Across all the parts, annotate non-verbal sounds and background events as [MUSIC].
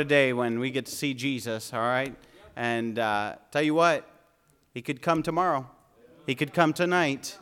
a day when we get to see Jesus, all right? And uh, tell you what, he could come tomorrow. He could come tonight.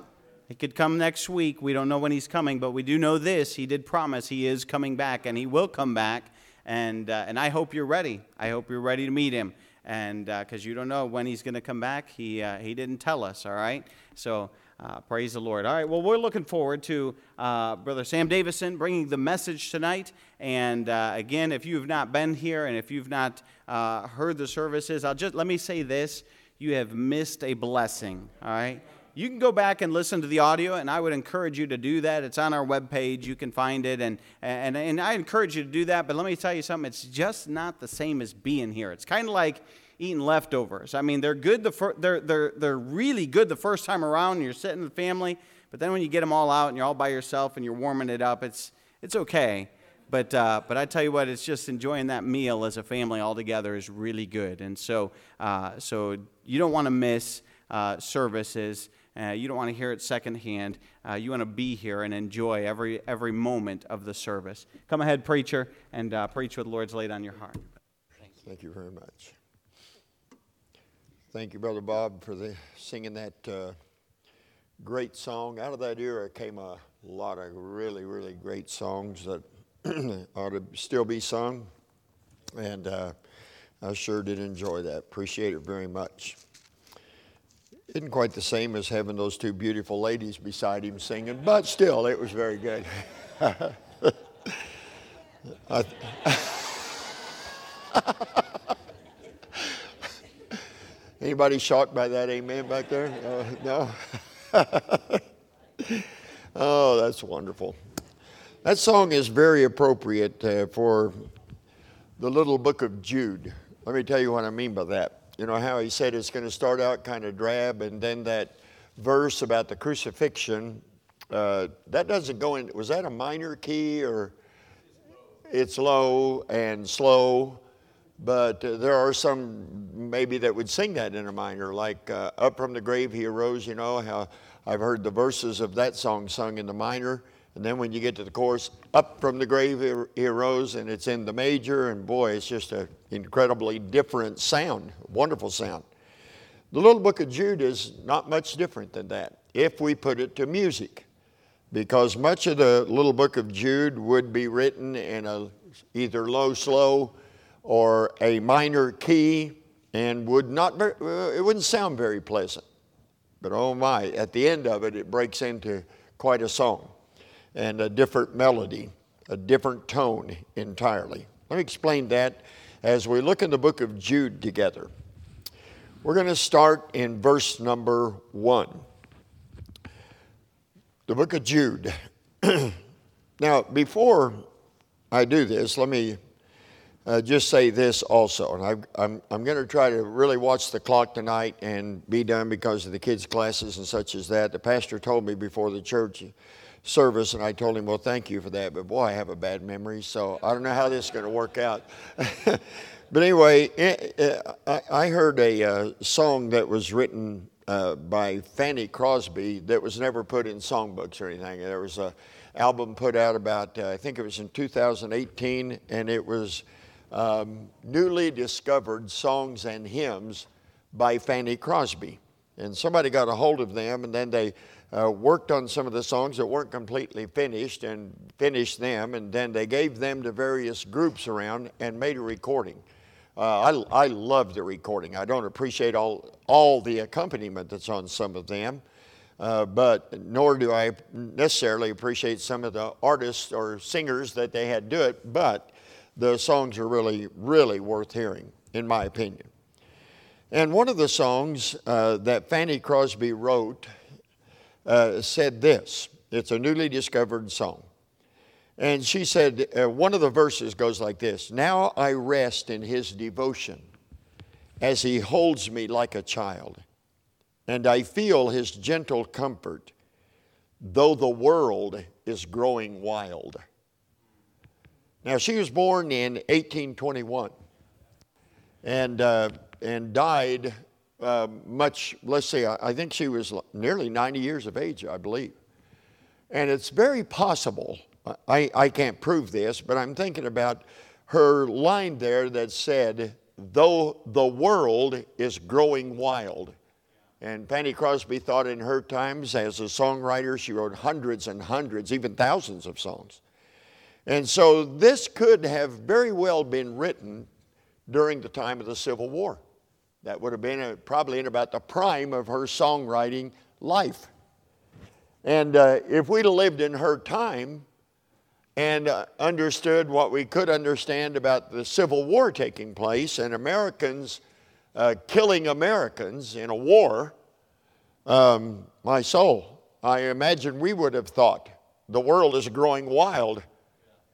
He could come next week. We don't know when he's coming, but we do know this. He did promise he is coming back, and he will come back. And, uh, and I hope you're ready. I hope you're ready to meet him. And because uh, you don't know when he's going to come back, he, uh, he didn't tell us, all right? So uh, praise the Lord. All right, well, we're looking forward to uh, Brother Sam Davison bringing the message tonight. And uh, again, if you've not been here and if you've not uh, heard the services, I'll just let me say this you have missed a blessing, all right? You can go back and listen to the audio, and I would encourage you to do that. It's on our webpage. You can find it, and, and, and I encourage you to do that. But let me tell you something it's just not the same as being here. It's kind of like eating leftovers. I mean, they're good. The fir- they're, they're, they're really good the first time around. You're sitting with the family, but then when you get them all out and you're all by yourself and you're warming it up, it's it's okay. But uh, but I tell you what, it's just enjoying that meal as a family all together is really good. And so uh, so you don't want to miss uh, services. Uh, you don't want to hear it secondhand. Uh, you want to be here and enjoy every every moment of the service. Come ahead, preacher, and uh, preach what the Lord's laid on your heart. Thank you very much. Thank you, Brother Bob, for the, singing that uh, great song. Out of that era came a lot of really, really great songs that [CLEARS THROAT] ought to still be sung. And uh, I sure did enjoy that. Appreciate it very much. Isn't quite the same as having those two beautiful ladies beside him singing, but still, it was very good. [LAUGHS] I, [LAUGHS] Anybody shocked by that amen back there? Uh, no? [LAUGHS] oh, that's wonderful. That song is very appropriate uh, for the little book of Jude. Let me tell you what I mean by that. You know how he said it's going to start out kind of drab, and then that verse about the crucifixion, uh, that doesn't go in. Was that a minor key or? It's low and slow but uh, there are some maybe that would sing that in a minor, like uh, Up from the Grave He Arose, you know, how I've heard the verses of that song sung in the minor. And then when you get to the chorus, Up from the Grave He Arose, and it's in the major, and boy, it's just an incredibly different sound, wonderful sound. The little book of Jude is not much different than that if we put it to music, because much of the little book of Jude would be written in a either low, slow, or a minor key and would not, uh, it wouldn't sound very pleasant. But oh my, at the end of it, it breaks into quite a song and a different melody, a different tone entirely. Let me explain that as we look in the book of Jude together. We're going to start in verse number one. The book of Jude. [CLEARS THROAT] now, before I do this, let me uh, just say this also, and I, I'm, I'm going to try to really watch the clock tonight and be done because of the kids' classes and such as that. The pastor told me before the church service, and I told him, well, thank you for that, but boy, I have a bad memory, so I don't know how this is going to work out. [LAUGHS] but anyway, it, it, I, heard a uh, song that was written uh, by Fanny Crosby that was never put in songbooks or anything. There was a album put out about, uh, I think it was in 2018, and it was um, newly discovered songs and hymns by Fanny Crosby. And somebody got a hold of them, and then they uh, worked on some of the songs that weren't completely finished and finished them, and then they gave them to various groups around and made a recording. Uh, I, I love the recording. I don't appreciate all, all the accompaniment that's on some of them, uh, but nor do I necessarily appreciate some of the artists or singers that they had do it, but the songs are really, really worth hearing, in my opinion. And one of the songs uh, that Fanny Crosby wrote uh, said this it's a newly discovered song. And she said, uh, one of the verses goes like this Now I rest in his devotion as he holds me like a child, and I feel his gentle comfort, though the world is growing wild. Now, she was born in 1821 and, uh, and died uh, much, let's see, I, I think she was nearly 90 years of age, I believe. And it's very possible, I, I can't prove this, but I'm thinking about her line there that said, Though the world is growing wild. And Fanny Crosby thought in her times as a songwriter, she wrote hundreds and hundreds, even thousands of songs. And so this could have very well been written during the time of the Civil War. That would have been probably in about the prime of her songwriting life. And uh, if we'd lived in her time and uh, understood what we could understand about the Civil War taking place and Americans uh, killing Americans in a war, um, my soul, I imagine we would have thought the world is growing wild.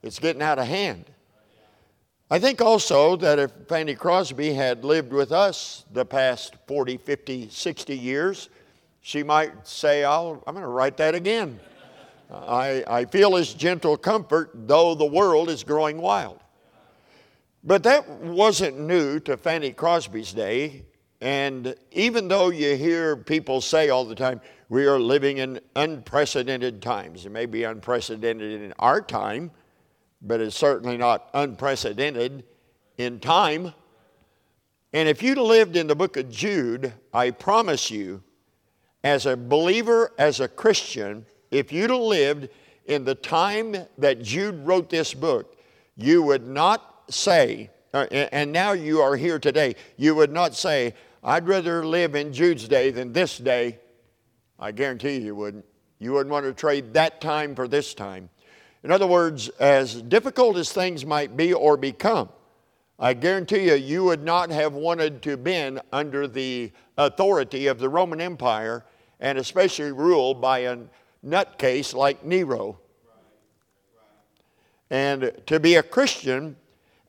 It's getting out of hand. I think also that if Fanny Crosby had lived with us the past 40, 50, 60 years, she might say, i am going to write that again. I, I feel his gentle comfort, though the world is growing wild. But that wasn't new to Fanny Crosby's day. And even though you hear people say all the time, we are living in unprecedented times, it may be unprecedented in our time, but it's certainly not unprecedented in time. And if you'd lived in the book of Jude, I promise you, as a believer, as a Christian, if you'd lived in the time that Jude wrote this book, you would not say, uh, and now you are here today, you would not say, I'd rather live in Jude's day than this day. I guarantee you, you wouldn't. You wouldn't want to trade that time for this time. In other words, as difficult as things might be or become, I guarantee you, you would not have wanted to been under the authority of the Roman Empire and especially ruled by a nutcase like Nero. And to be a Christian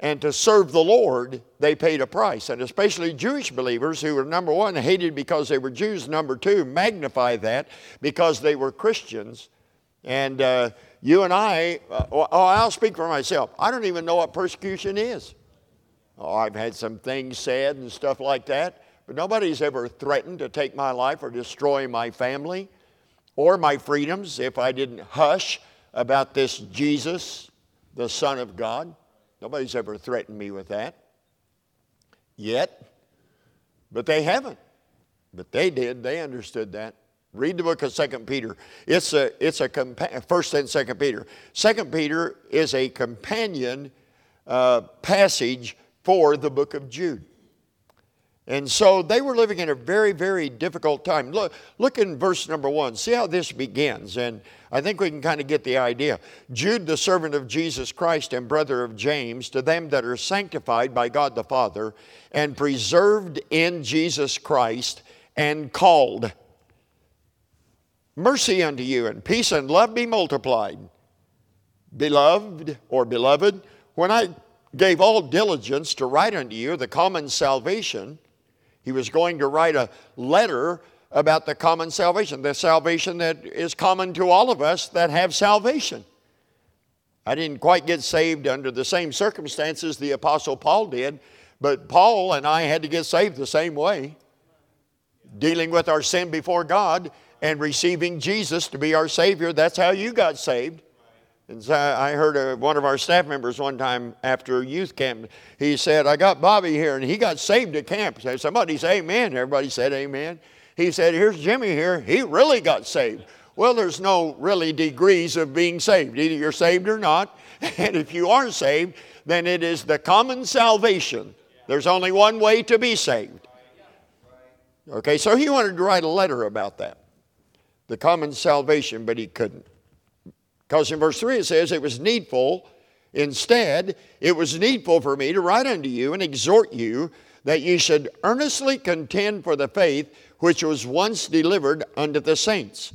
and to serve the Lord, they paid a price. And especially Jewish believers who were, number one, hated because they were Jews, number two, magnify that because they were Christians. And uh, you and I, uh, oh, I'll speak for myself. I don't even know what persecution is. Oh, I've had some things said and stuff like that. But nobody's ever threatened to take my life or destroy my family or my freedoms if I didn't hush about this Jesus, the Son of God. Nobody's ever threatened me with that yet. But they haven't. But they did. They understood that. Read the book of Second Peter. It's a it's a compa- first and Second Peter. Second Peter is a companion uh, passage for the book of Jude. And so they were living in a very, very difficult time. Look, look in verse number one. See how this begins. And I think we can kind of get the idea. Jude, the servant of Jesus Christ and brother of James, to them that are sanctified by God the Father and preserved in Jesus Christ and called. Mercy unto you and peace and love be multiplied. Beloved or beloved, when I gave all diligence to write unto you the common salvation, he was going to write a letter about the common salvation, the salvation that is common to all of us that have salvation. I didn't quite get saved under the same circumstances the Apostle Paul did, but Paul and I had to get saved the same way, dealing with our sin before God and receiving Jesus to be our Savior. That's how you got saved. And so I heard one of our staff members one time after youth camp, he said, I got Bobby here, and he got saved at camp. So somebody said, Amen. Everybody said, Amen. He said, Here's Jimmy here. He really got saved. Well, there's no really degrees of being saved. Either you're saved or not. [LAUGHS] And if you are saved, then it is the common salvation. There's only one way to be saved. Okay, so he wanted to write a letter about that the common salvation, but he couldn't. Because in verse 3 it says, It was needful, instead, it was needful for me to write unto you and exhort you that ye should earnestly contend for the faith which was once delivered unto the saints.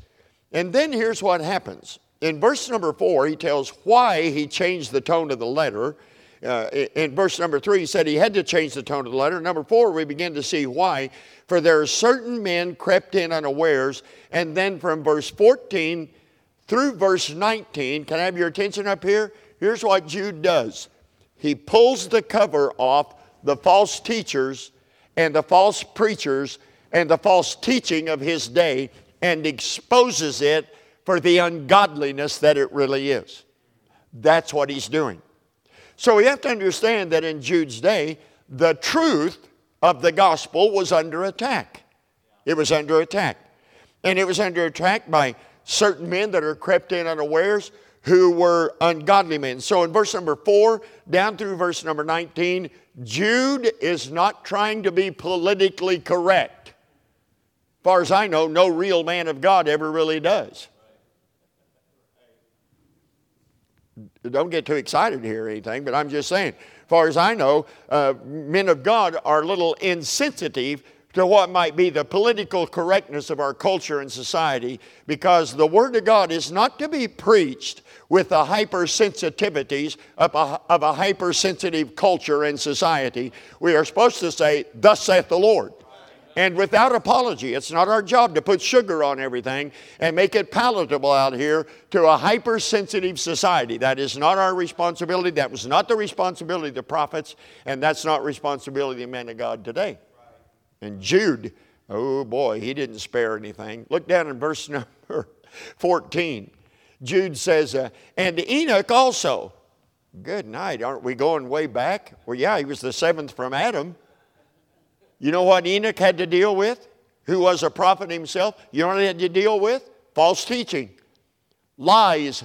And then here's what happens. In verse number 4, he tells why he changed the tone of the letter. Uh, in verse number 3, he said he had to change the tone of the letter. Number 4, we begin to see why. For there are certain men crept in unawares. And then from verse 14, through verse 19. Can I have your attention up here? Here's what Jude does he pulls the cover off the false teachers and the false preachers and the false teaching of his day and exposes it for the ungodliness that it really is. That's what he's doing. So we have to understand that in Jude's day, the truth of the gospel was under attack. It was under attack. And it was under attack by certain men that are crept in unawares who were ungodly men. So in verse number 4 down through verse number 19, Jude is not trying to be politically correct. As far as I know, no real man of God ever really does. Don't get too excited here or anything, but I'm just saying, as far as I know, uh, men of God are a little insensitive to what might be the political correctness of our culture and society because the Word of God is not to be preached with the hypersensitivities of a, of a hypersensitive culture and society. We are supposed to say, Thus saith the Lord. And without apology, it's not our job to put sugar on everything and make it palatable out here to a hypersensitive society. That is not our responsibility. That was not the responsibility of the prophets, and that's not responsibility of men of God today. And Jude, oh boy, he didn't spare anything. Look down in verse [LAUGHS] number 14. Jude says, uh, and Enoch also. Good night. Aren't we going way back? Well, yeah, he was the seventh from Adam. You know what Enoch had to deal with? Who was a prophet himself? You know what he had to deal with? False teaching, lies,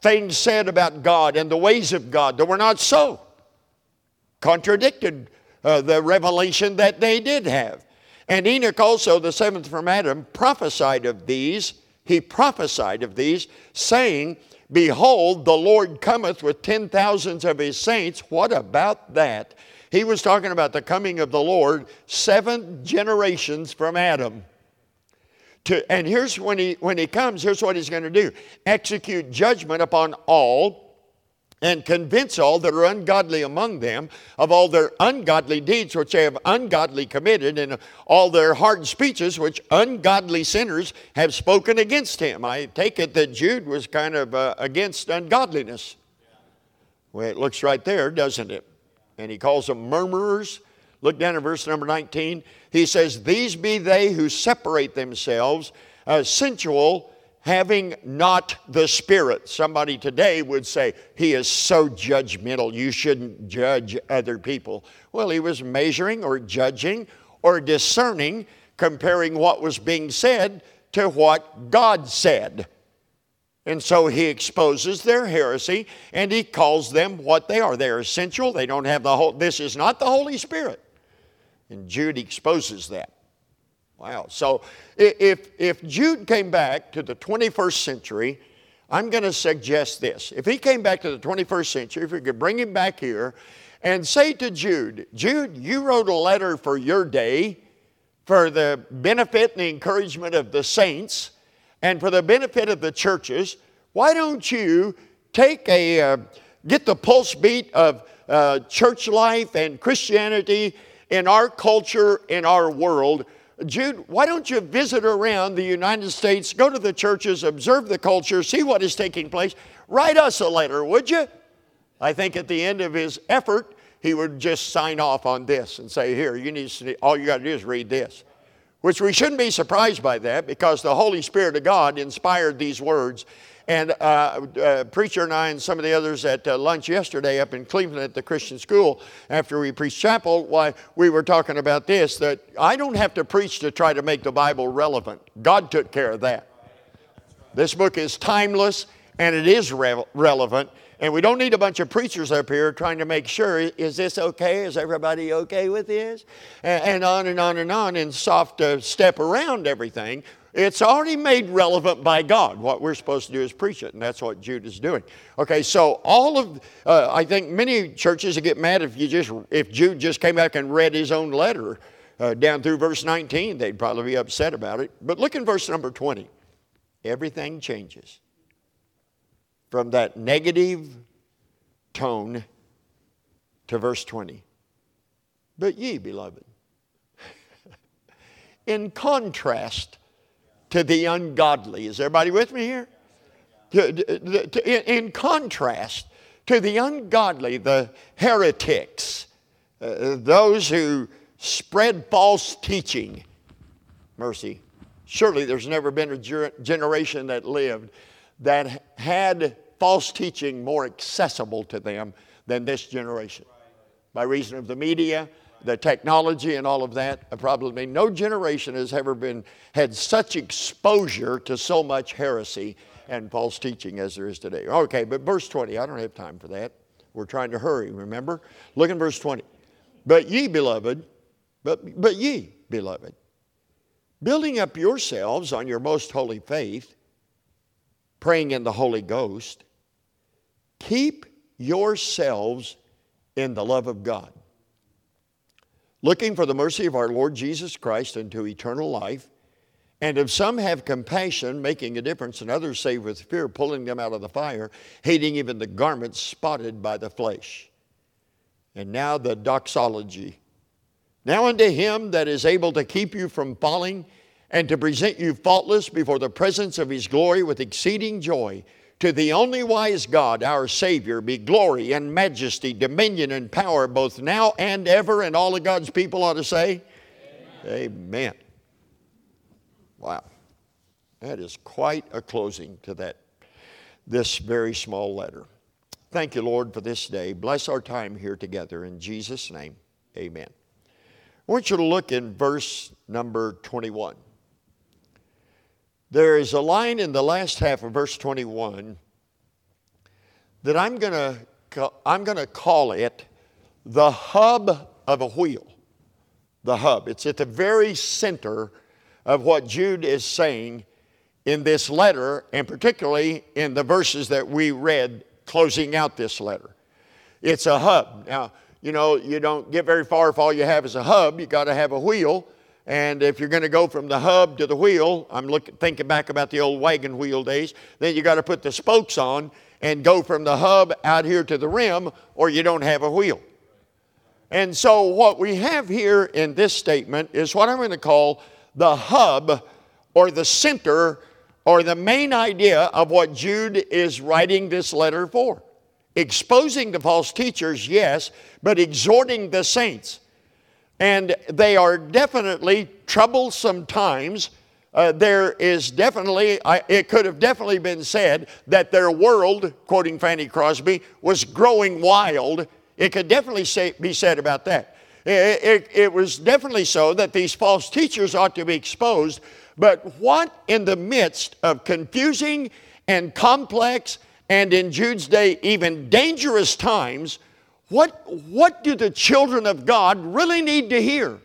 things said about God and the ways of God that were not so. Contradicted uh, the revelation that they did have. And Enoch also, the seventh from Adam, prophesied of these. He prophesied of these, saying, Behold, the Lord cometh with ten thousands of his saints. What about that? He was talking about the coming of the Lord seven generations from Adam. To, and here's when he, when he comes, here's what he's going to do execute judgment upon all and convince all that are ungodly among them of all their ungodly deeds which they have ungodly committed and all their hard speeches which ungodly sinners have spoken against him. I take it that Jude was kind of uh, against ungodliness. Well, it looks right there, doesn't it? And he calls them murmurers. Look down at verse number 19. He says, These be they who separate themselves, uh, sensual having not the Spirit. Somebody today would say, He is so judgmental, you shouldn't judge other people. Well, he was measuring or judging or discerning, comparing what was being said to what God said. And so he exposes their heresy and he calls them what they are. They're essential. They don't have the whole, this is not the Holy Spirit. And Jude exposes that. Wow. So if, if Jude came back to the 21st century, I'm going to suggest this. If he came back to the 21st century, if we could bring him back here and say to Jude, Jude, you wrote a letter for your day for the benefit and encouragement of the saints and for the benefit of the churches. Why don't you take a, uh, get the pulse beat of uh, church life and Christianity in our culture, in our world? Jude, why don't you visit around the United States, go to the churches, observe the culture, see what is taking place? Write us a letter, would you? I think at the end of his effort, he would just sign off on this and say, Here, you need to, all you got to do is read this. Which we shouldn't be surprised by that because the Holy Spirit of God inspired these words and uh, uh, preacher and I and some of the others at uh, lunch yesterday up in Cleveland at the Christian school after we preached chapel, why we were talking about this that I don't have to preach to try to make the Bible relevant. God took care of that. This book is timeless and it is re- relevant. And we don't need a bunch of preachers up here trying to make sure is this okay? Is everybody okay with this? And, on and on and on and soft step around everything. It's already made relevant by God. What we're supposed to do is preach it, and that's what Jude is doing. Okay, so all of, uh, I think many churches would get mad if you just, if Jude just came back and read his own letter uh, down through verse 19. They'd probably be upset about it. But look in verse number 20. Everything changes from that negative tone to verse 20. But ye, beloved, [LAUGHS] in contrast to the ungodly. Is everybody with me here? in contrast to the ungodly, the heretics, uh, those who spread false teaching. Mercy. Surely there's never been a generation that lived that had false teaching more accessible to them than this generation. By reason of the media, the technology and all of that, uh, probably no generation has ever been had such exposure to so much heresy and false teaching as there is today. Okay, but verse 20, I don't have time for that. We're trying to hurry, remember? Look in verse 20. But ye, beloved, but, but ye, beloved, building up yourselves on your most holy faith, praying in the Holy Ghost, keep yourselves in the love of God looking for the mercy of our Lord Jesus Christ unto eternal life. And if some have compassion, making a difference, and others save with fear, pulling them out of the fire, hating even the garments spotted by the flesh. And now the doxology. Now unto him that is able to keep you from falling and to present you faultless before the presence of his glory with exceeding joy to the only wise God, our Savior, be glory and majesty, dominion and power, both now and ever. And all of God's people ought to say, Amen. Amen. Wow. That is quite a closing to that, this very small letter. Thank you, Lord, for this day. Bless our time here together. In Jesus' name, amen. I want you to look in verse number 21. There is a line in the last half of verse 21 that I'm going to I'm going to call it the hub of a wheel. The hub. It's at the very center of what Jude is saying in this letter, and particularly in the verses that we read closing out this letter. It's a hub. Now, you know, you don't get very far if all you have is a hub. You got to have a wheel. And if you're going to go from the hub to the wheel, I'm looking, thinking back about the old wagon wheel days, then you got to put the spokes on and go from the hub out here to the rim, or you don't have a wheel. And so, what we have here in this statement is what I'm going to call the hub or the center or the main idea of what Jude is writing this letter for. Exposing the false teachers, yes, but exhorting the saints. And they are definitely troublesome times. Uh, there is definitely, I, it could have definitely been said that their world, quoting Fanny Crosby, was growing wild. It could definitely say, be said about that. It, it, it was definitely so that these false teachers ought to be exposed. But what in the midst of confusing and complex and in Jude's day even dangerous times what, what do the children of God really need to hear?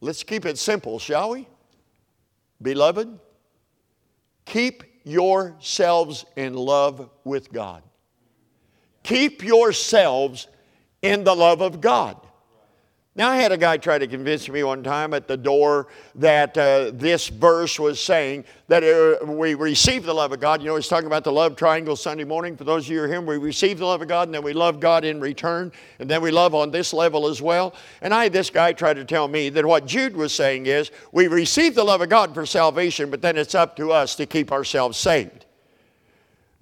Let's keep it simple, shall we? Beloved, keep yourselves in love with God. Keep yourselves in the love of God. Now, I had a guy try to convince me one time at the door that uh, this verse was saying that uh, we receive the love of God. You know, he's talking about the love triangle Sunday morning. For those of you who are here, we receive the love of God and then we love God in return, and then we love on this level as well. And I had this guy try to tell me that what Jude was saying is we receive the love of God for salvation, but then it's up to us to keep ourselves saved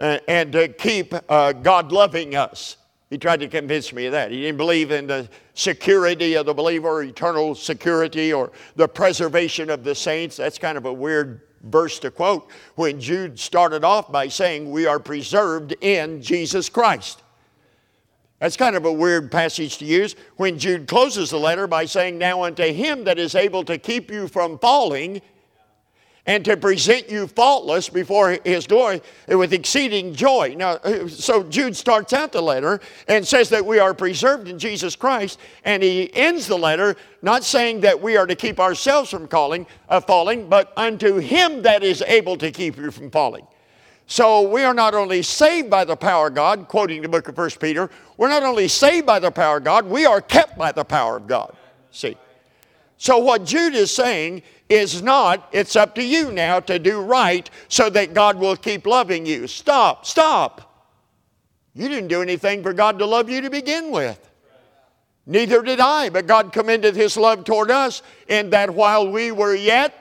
uh, and to keep uh, God loving us. He tried to convince me of that. He didn't believe in the security of the believer, eternal security, or the preservation of the saints. That's kind of a weird verse to quote when Jude started off by saying, We are preserved in Jesus Christ. That's kind of a weird passage to use when Jude closes the letter by saying, Now unto him that is able to keep you from falling and to present you faultless before his glory with exceeding joy. Now, so Jude starts out the letter and says that we are preserved in Jesus Christ, and he ends the letter not saying that we are to keep ourselves from calling, uh, falling, but unto him that is able to keep you from falling. So we are not only saved by the power of God, quoting the book of 1 Peter, we're not only saved by the power of God, we are kept by the power of God. See? So what Jude is saying is not, it's up to you now to do right so that God will keep loving you. Stop, stop. You didn't do anything for God to love you to begin with. Neither did I, but God commended His love toward us in that while we were yet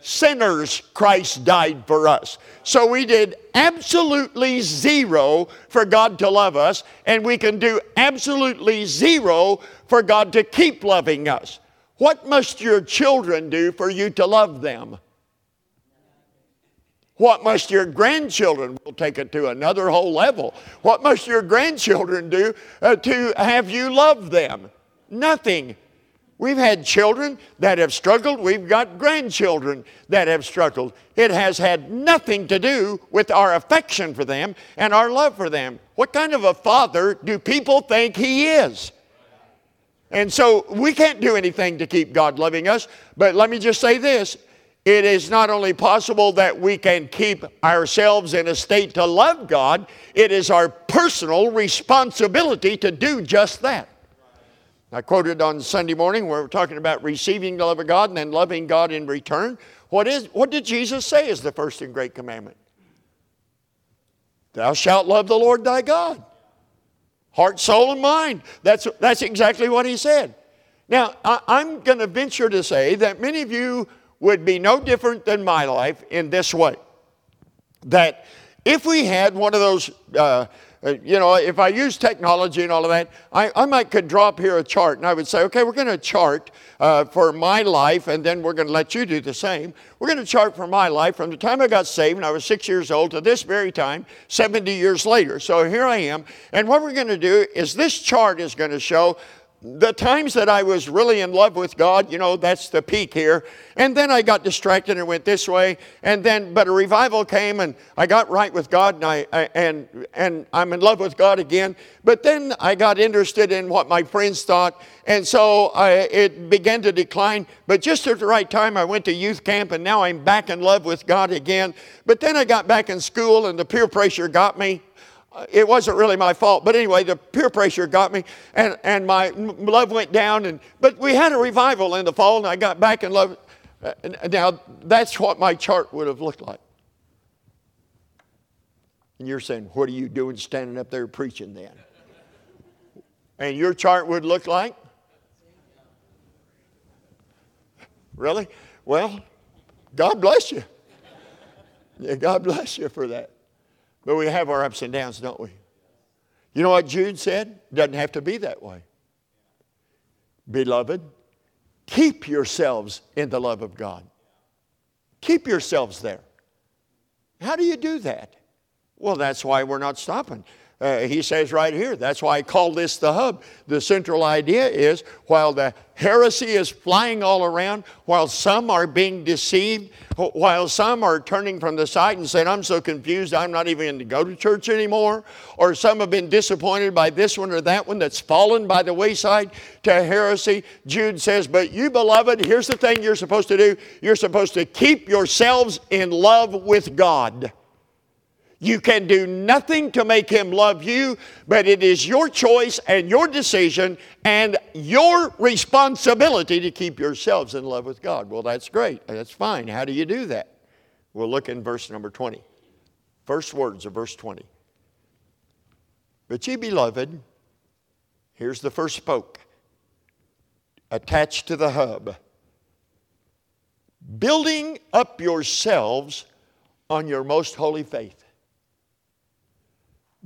sinners, Christ died for us. So we did absolutely zero for God to love us, and we can do absolutely zero for God to keep loving us. What must your children do for you to love them? What must your grandchildren, we'll take it to another whole level, what must your grandchildren do uh, to have you love them? Nothing. We've had children that have struggled. We've got grandchildren that have struggled. It has had nothing to do with our affection for them and our love for them. What kind of a father do people think he is? And so we can't do anything to keep God loving us. But let me just say this it is not only possible that we can keep ourselves in a state to love God, it is our personal responsibility to do just that. I quoted on Sunday morning where we're talking about receiving the love of God and then loving God in return. What, is, what did Jesus say is the first and great commandment? Thou shalt love the Lord thy God. Heart, soul, and mind. That's, that's exactly what he said. Now, I, I'm going to venture to say that many of you would be no different than my life in this way. That if we had one of those uh, you know, if I use technology and all of that, I, I might could draw up here a chart and I would say, okay, we're going to chart uh, for my life and then we're going to let you do the same. We're going to chart for my life from the time I got saved and I was six years old to this very time, 70 years later. So here I am. And what we're going to do is this chart is going to show the times that I was really in love with God, you know, that's the peak here. And then I got distracted and went this way. And then, but a revival came and I got right with God and, I, and, and I'm in love with God again. But then I got interested in what my friends thought. And so I, it began to decline. But just at the right time, I went to youth camp and now I'm back in love with God again. But then I got back in school and the peer pressure got me it wasn't really my fault. But anyway, the peer pressure got me, and, and my love went down. And, but we had a revival in the fall, and I got back in love. Uh, now, that's what my chart would have looked like. And you're saying, What are you doing standing up there preaching then? And your chart would look like? Really? Well, God bless you. Yeah, God bless you for that. But we have our ups and downs, don't we? You know what Jude said? Doesn't have to be that way. Beloved, keep yourselves in the love of God. Keep yourselves there. How do you do that? Well, that's why we're not stopping. Uh, he says right here, that's why I call this the hub. The central idea is while the heresy is flying all around, while some are being deceived, while some are turning from the side and saying, I'm so confused, I'm not even going to go to church anymore, or some have been disappointed by this one or that one that's fallen by the wayside to heresy, Jude says, But you, beloved, here's the thing you're supposed to do you're supposed to keep yourselves in love with God. You can do nothing to make him love you, but it is your choice and your decision and your responsibility to keep yourselves in love with God. Well, that's great. That's fine. How do you do that? We'll look in verse number 20. First words of verse 20. But ye beloved, here's the first spoke attached to the hub. Building up yourselves on your most holy faith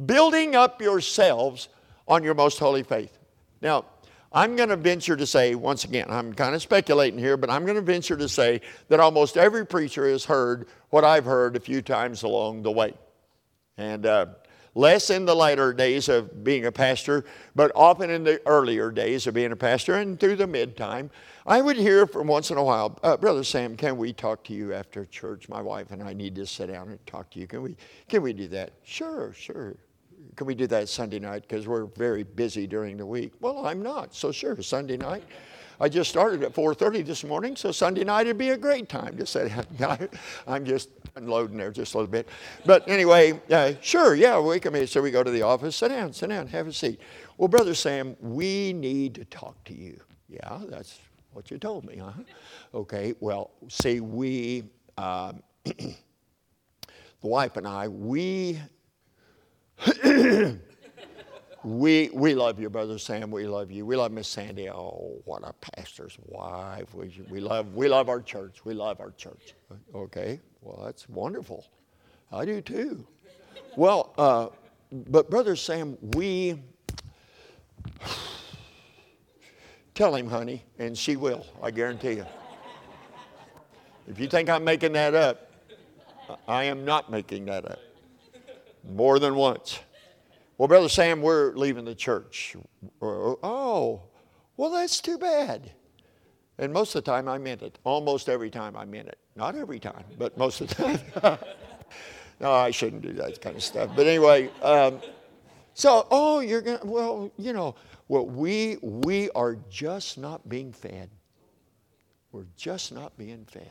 building up yourselves on your most holy faith. Now, I'm going to venture to say, once again, I'm kind of speculating here, but I'm going to venture to say that almost every preacher has heard what I've heard a few times along the way. And uh, less in the later days of being a pastor, but often in the earlier days of being a pastor and through the mid time, I would hear from once in a while, uh, Brother Sam, can we talk to you after church? My wife and I need to sit down and talk to you. Can we, can we do that? Sure, sure. Can we do that Sunday night? Because we're very busy during the week. Well, I'm not, so sure, Sunday night. I just started at 4:30 this morning, so Sunday night would be a great time to down. [LAUGHS] I'm just unloading there just a little bit, but anyway, uh, sure, yeah, we come in. So we go to the office. Sit down, sit down, have a seat. Well, brother Sam, we need to talk to you. Yeah, that's what you told me, huh? Okay, well, see, we, um, [CLEARS THROAT] the wife and I, we, [COUGHS] we, we love you, Brother Sam. We love you. We love Miss Sandy. Oh, what a pastor's wife. We, we, love, we love our church. We love our church. Okay, well, that's wonderful. I do too. Well, uh, but Brother Sam, we [SIGHS] Tell him, honey, and she will, I guarantee you. If you think I'm making that up, I am not making that up. More than once. Well, Brother Sam, we're leaving the church. Oh, well, that's too bad. And most of the time I meant it. Almost every time I meant it. Not every time, but most of the time. [LAUGHS] no, I shouldn't do that kind of stuff. But anyway, um, so, oh, you're going to, well, you know, well, we, we are just not being fed. We're just not being fed.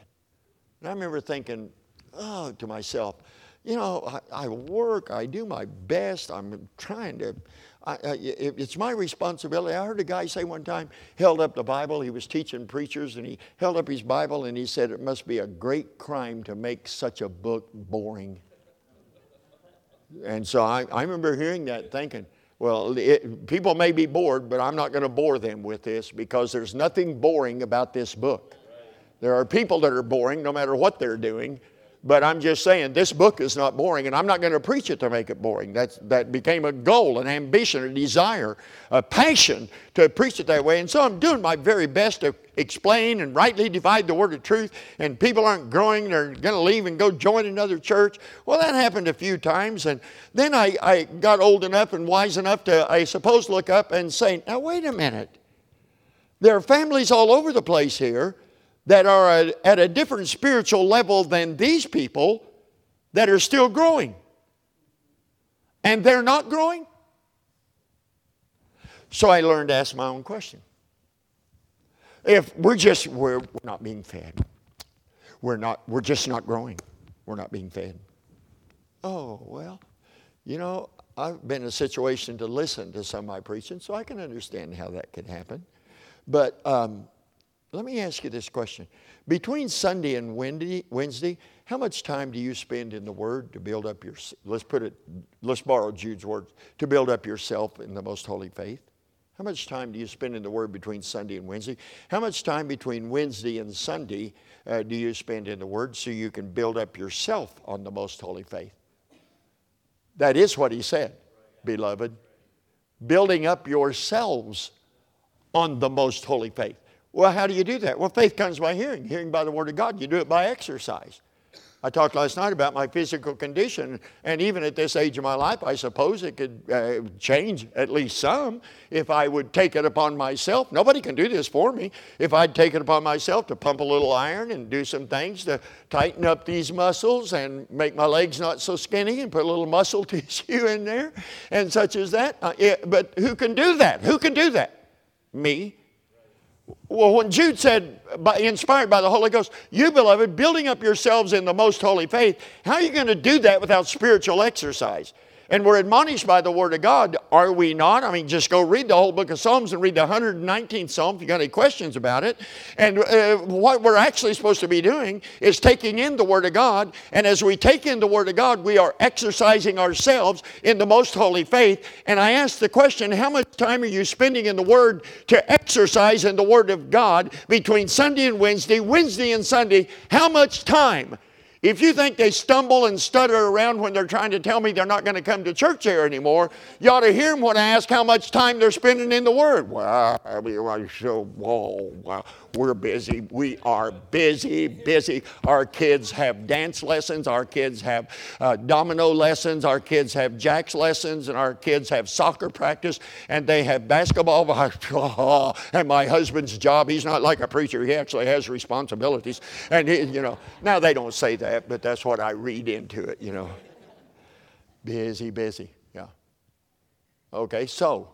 And I remember thinking, oh, to myself, you know, I, I work, I do my best, I'm trying to, I, I, it's my responsibility. I heard a guy say one time, held up the Bible, he was teaching preachers, and he held up his Bible and he said, It must be a great crime to make such a book boring. And so I, I remember hearing that thinking, well, it, people may be bored, but I'm not going to bore them with this because there's nothing boring about this book. There are people that are boring no matter what they're doing, but I'm just saying this book is not boring, and I'm not going to preach it to make it boring. That's, that became a goal, an ambition, a desire, a passion to preach it that way. And so I'm doing my very best to explain and rightly divide the word of truth, and people aren't growing, they're going to leave and go join another church. Well, that happened a few times, and then I, I got old enough and wise enough to, I suppose, look up and say, now, wait a minute. There are families all over the place here that are at a different spiritual level than these people that are still growing. And they're not growing. So I learned to ask my own question. If we're just, we're, we're not being fed. We're not, we're just not growing. We're not being fed. Oh, well, you know, I've been in a situation to listen to some of my preaching, so I can understand how that could happen. But um, let me ask you this question. Between Sunday and Wednesday, how much time do you spend in the Word to build up your, let's put it, let's borrow Jude's words, to build up yourself in the most holy faith? How much time do you spend in the Word between Sunday and Wednesday? How much time between Wednesday and Sunday uh, do you spend in the Word so you can build up yourself on the most holy faith? That is what he said, beloved. Building up yourselves on the most holy faith. Well, how do you do that? Well, faith comes by hearing, hearing by the Word of God. You do it by exercise. I talked last night about my physical condition, and even at this age of my life, I suppose it could uh, change at least some if I would take it upon myself. Nobody can do this for me. If I'd take it upon myself to pump a little iron and do some things to tighten up these muscles and make my legs not so skinny and put a little muscle [LAUGHS] tissue in there and such as that. Uh, it, but who can do that? Who can do that? Me. Well, when Jude said, by, inspired by the Holy Ghost, you, beloved, building up yourselves in the most holy faith, how are you going to do that without spiritual exercise? And we're admonished by the Word of God, are we not? I mean, just go read the whole book of Psalms and read the 119th Psalm if you got any questions about it. And uh, what we're actually supposed to be doing is taking in the Word of God. And as we take in the Word of God, we are exercising ourselves in the most holy faith. And I ask the question how much time are you spending in the Word to exercise in the Word of God between Sunday and Wednesday, Wednesday and Sunday? How much time? If you think they stumble and stutter around when they're trying to tell me they're not going to come to church here anymore, you ought to hear them when I ask how much time they're spending in the Word. Well, I mean, so, whoa, wow. We're busy. We are busy, busy. Our kids have dance lessons. Our kids have uh, domino lessons. Our kids have jacks lessons. And our kids have soccer practice. And they have basketball. [LAUGHS] and my husband's job, he's not like a preacher. He actually has responsibilities. And, he, you know, now they don't say that, but that's what I read into it, you know. Busy, busy. Yeah. Okay, so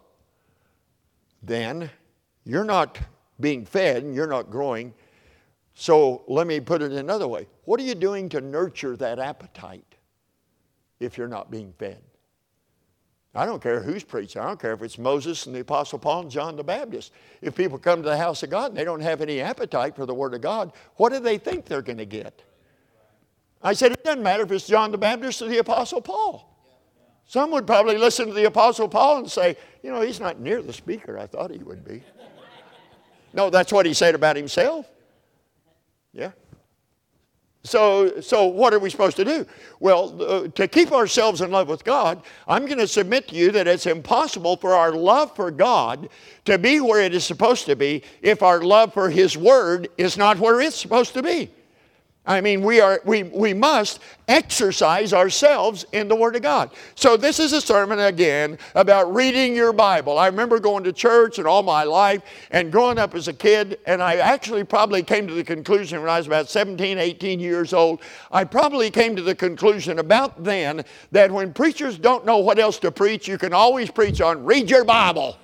then you're not being fed and you're not growing. So let me put it another way. What are you doing to nurture that appetite if you're not being fed? I don't care who's preaching. I don't care if it's Moses and the Apostle Paul and John the Baptist. If people come to the house of God and they don't have any appetite for the Word of God, what do they think they're going to get? I said, it doesn't matter if it's John the Baptist or the Apostle Paul. Some would probably listen to the Apostle Paul and say, you know, he's not near the speaker I thought he would be. No, that's what he said about himself. Yeah. So, so what are we supposed to do? Well, uh, to keep ourselves in love with God, I'm going to submit to you that it's impossible for our love for God to be where it is supposed to be if our love for His Word is not where it's supposed to be. I mean, we, are, we, we must exercise ourselves in the Word of God. So, this is a sermon again about reading your Bible. I remember going to church and all my life and growing up as a kid, and I actually probably came to the conclusion when I was about 17, 18 years old. I probably came to the conclusion about then that when preachers don't know what else to preach, you can always preach on read your Bible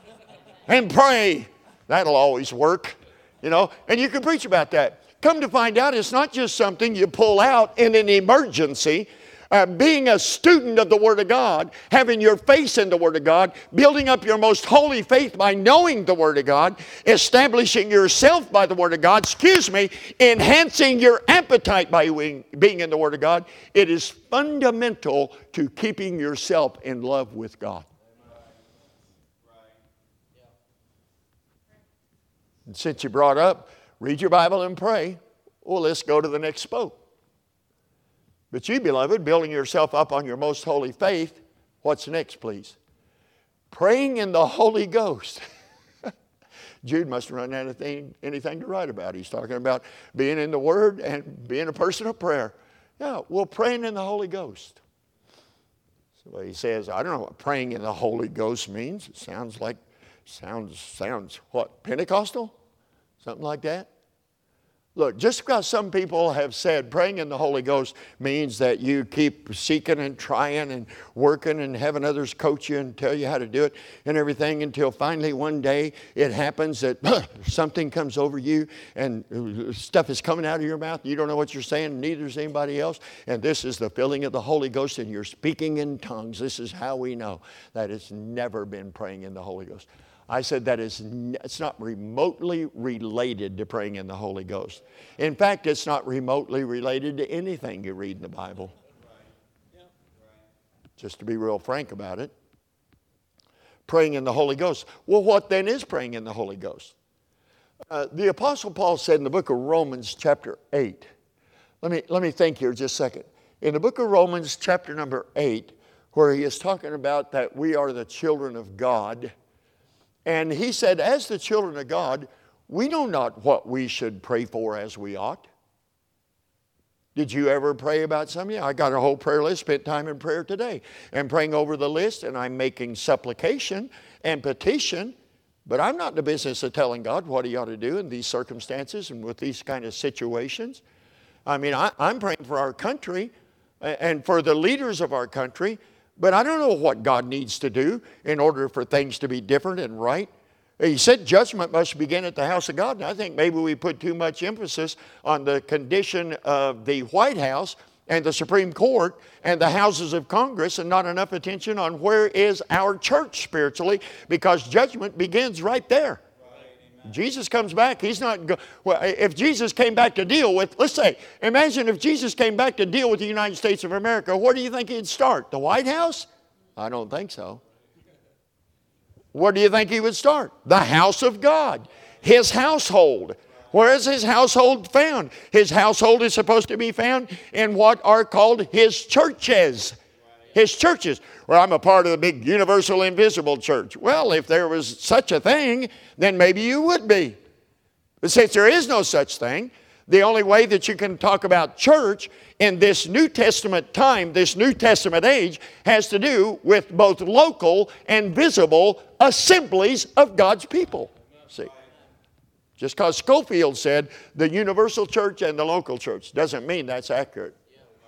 and pray. That'll always work, you know, and you can preach about that. Come to find out, it's not just something you pull out in an emergency. Uh, being a student of the Word of God, having your face in the Word of God, building up your most holy faith by knowing the Word of God, establishing yourself by the Word of God, excuse me, enhancing your appetite by being in the Word of God, it is fundamental to keeping yourself in love with God. And since you brought up read your Bible and pray. Well, let's go to the next spoke. But you, beloved, building yourself up on your most holy faith, what's next, please? Praying in the Holy Ghost. [LAUGHS] Jude must have run out of anything, anything to write about. He's talking about being in the Word and being a person of prayer. Yeah, well, praying in the Holy Ghost. So he says, I don't know what praying in the Holy Ghost means. It sounds like, sounds, sounds what, Pentecostal? Something like that? Look, just because some people have said praying in the Holy Ghost means that you keep seeking and trying and working and having others coach you and tell you how to do it and everything until finally one day it happens that [CLEARS THROAT] something comes over you and uh, stuff is coming out of your mouth. You don't know what you're saying, neither does anybody else. And this is the filling of the Holy Ghost and you're speaking in tongues. This is how we know that it's never been praying in the Holy Ghost. I said that is it's not remotely related to praying in the Holy Ghost. In fact, it's not remotely related to anything you read in the Bible. Just to be real frank about it. Praying in the Holy Ghost. Well, what then is praying in the Holy Ghost? Uh, the Apostle Paul said in the book of Romans, chapter 8. Let me, let me think here just a second. In the book of Romans, chapter number 8, where he is talking about that we are the children of God and he said, As the children of God, we know not what we should pray for as we ought. Did you ever pray about something? I got a whole prayer list, spent time in prayer today and praying over the list, and I'm making supplication and petition, but I'm not in the business of telling God what He ought to do in these circumstances and with these kind of situations. I mean, I, am praying for our country and for the leaders of our country but I don't know what God needs to do in order for things to be different and right. He said judgment must begin at the house of God. And I think maybe we put too much emphasis on the condition of the White House and the Supreme Court and the houses of Congress and not enough attention on where is our church spiritually because judgment begins right there. Jesus comes back, he's not, go- well, if Jesus came back to deal with, let's say, imagine if Jesus came back to deal with the United States of America, where do you think he'd start? The White House? I don't think so. Where do you think he would start? The house of God, his household. Where is his household found? His household is supposed to be found in what are called his churches his churches. Well, I'm a part of the big universal invisible church. Well, if there was such a thing, then maybe you would be. But since there is no such thing, the only way that you can talk about church in this New Testament time, this New Testament age, has to do with both local and visible assemblies of God's people. See? Just because Scofield said the universal church and the local church doesn't mean that's accurate.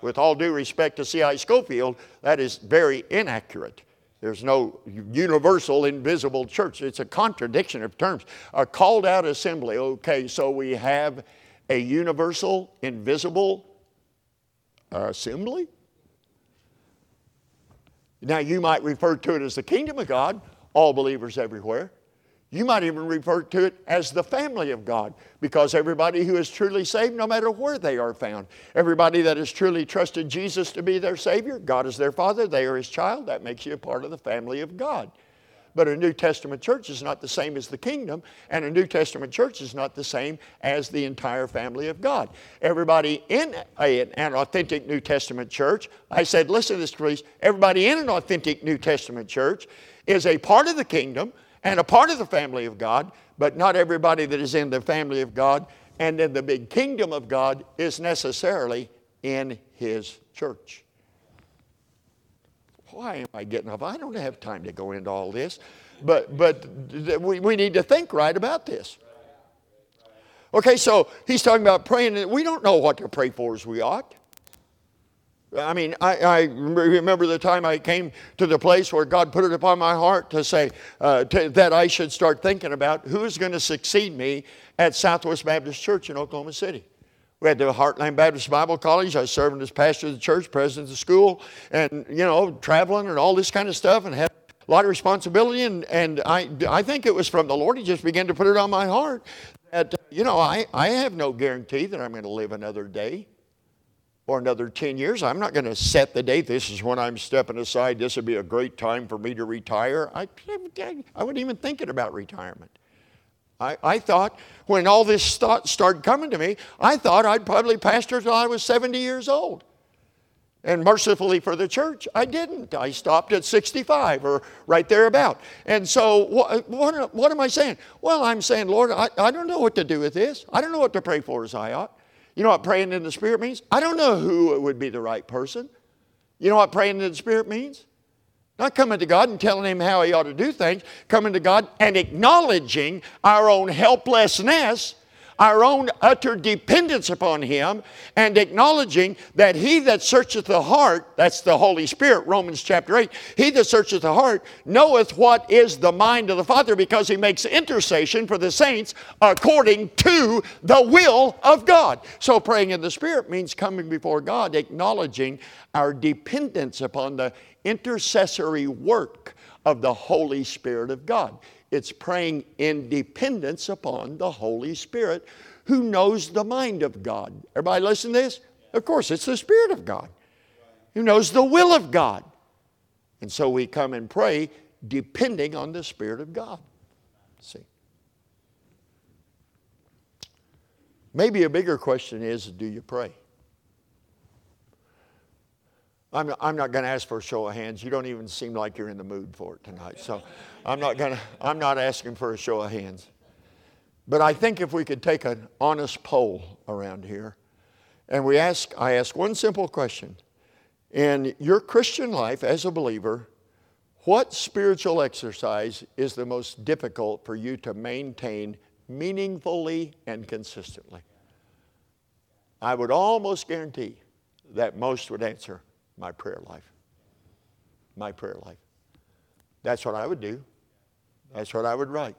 With all due respect to C.I. Scofield, that is very inaccurate. There's no universal invisible church. It's a contradiction of terms. A called out assembly. Okay, so we have a universal invisible assembly? Now, you might refer to it as the kingdom of God, all believers everywhere. You might even refer to it as the family of God because everybody who is truly saved, no matter where they are found, everybody that has truly trusted Jesus to be their Savior, God is their Father, they are His child, that makes you a part of the family of God. But a New Testament church is not the same as the kingdom, and a New Testament church is not the same as the entire family of God. Everybody in a, an authentic New Testament church, I said, listen to this, please. Everybody in an authentic New Testament church is a part of the kingdom and a part of the family of God, but not everybody that is in the family of God and in the big kingdom of God is necessarily in His church. Why am I getting off? I don't have time to go into all this, but, but we, we need to think right about this. Okay, so he's talking about praying. And we don't know what to pray for as we ought. I mean, I, I, remember the time I came to the place where God put it upon my heart to say uh, to, that I should start thinking about who's going to succeed me at Southwest Baptist Church in Oklahoma City. We had the Heartland Baptist Bible College. I was serving as pastor of the church, president of the school, and, you know, traveling and all this kind of stuff and had a lot of responsibility. And, and I, I think it was from the Lord. He just began to put it on my heart that, you know, I, I have no guarantee that I'm going to live another day or another 10 years. I'm not going to set the date. This is when I'm stepping aside. This would be a great time for me to retire. I, I wasn't even thinking about retirement. I, I thought when all this thought started coming to me, I thought I'd probably pastor till I was 70 years old. And mercifully for the church, I didn't. I stopped at 65 or right thereabout. And so, what, what, what am I saying? Well, I'm saying, Lord, I, I don't know what to do with this. I don't know what to pray for as I ought. You know what praying in the Spirit means? I don't know who would be the right person. You know what praying in the Spirit means? Not coming to God and telling Him how He ought to do things, coming to God and acknowledging our own helplessness our own utter dependence upon Him and acknowledging that He that searcheth the heart, that's the Holy Spirit, Romans chapter 8, He that searcheth the heart knoweth what is the mind of the Father because He makes intercession for the saints according to the will of God. So praying in the Spirit means coming before God, acknowledging our dependence upon the intercessory work of the Holy Spirit of God. It's praying in dependence upon the Holy Spirit who knows the mind of God. Everybody listen to this? Of course, it's the Spirit of God who knows the will of God. And so we come and pray depending on the Spirit of God. See? Maybe a bigger question is do you pray? I'm, I'm not going to ask for a show of hands. You don't even seem like you're in the mood for it tonight. So I'm not to, I'm not asking for a show of hands. But I think if we could take an honest poll around here and we ask, I ask one simple question. In your Christian life as a believer, what spiritual exercise is the most difficult for you to maintain meaningfully and consistently? I would almost guarantee that most would answer my prayer life. My prayer life. That's what I would do. That's what I would write.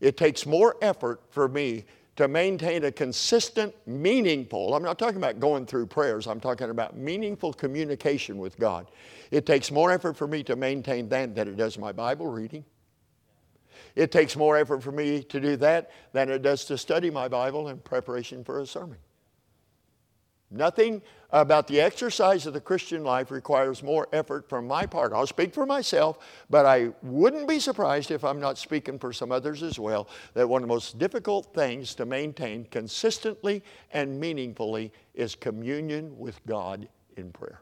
It takes more effort for me to maintain a consistent, meaningful, I'm not talking about going through prayers, I'm talking about meaningful communication with God. It takes more effort for me to maintain that than it does my Bible reading. It takes more effort for me to do that than it does to study my Bible in preparation for a sermon. Nothing about the exercise of the Christian life requires more effort from my part. I'll speak for myself, but I wouldn't be surprised if I'm not speaking for some others as well, that one of the most difficult things to maintain consistently and meaningfully is communion with God in prayer.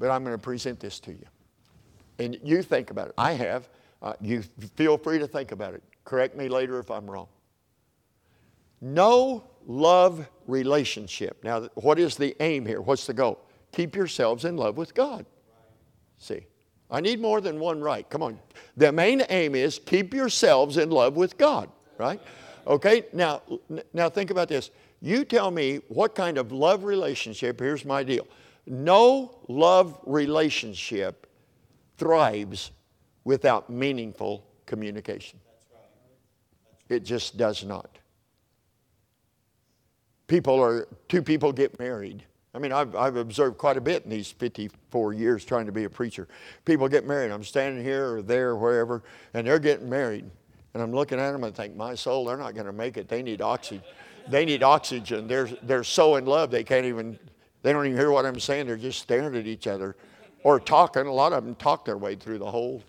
But I'm going to present this to you. And you think about it. I have. Uh, you feel free to think about it. Correct me later if I'm wrong. No love relationship. Now, what is the aim here? What's the goal? Keep yourselves in love with God. See, I need more than one right. Come on. The main aim is keep yourselves in love with God, right? Okay, now, now think about this. You tell me what kind of love relationship, here's my deal. No love relationship thrives without meaningful communication. It just does not people are, two people get married. I mean, I've, I've observed quite a bit in these 54 years trying to be a preacher. People get married. I'm standing here or there or wherever, and they're getting married. And I'm looking at them and think, my soul, they're not going to make it. They need oxygen. They need oxygen. They're, they're so in love, they can't even, they don't even hear what I'm saying. They're just staring at each other or talking. A lot of them talk their way through the whole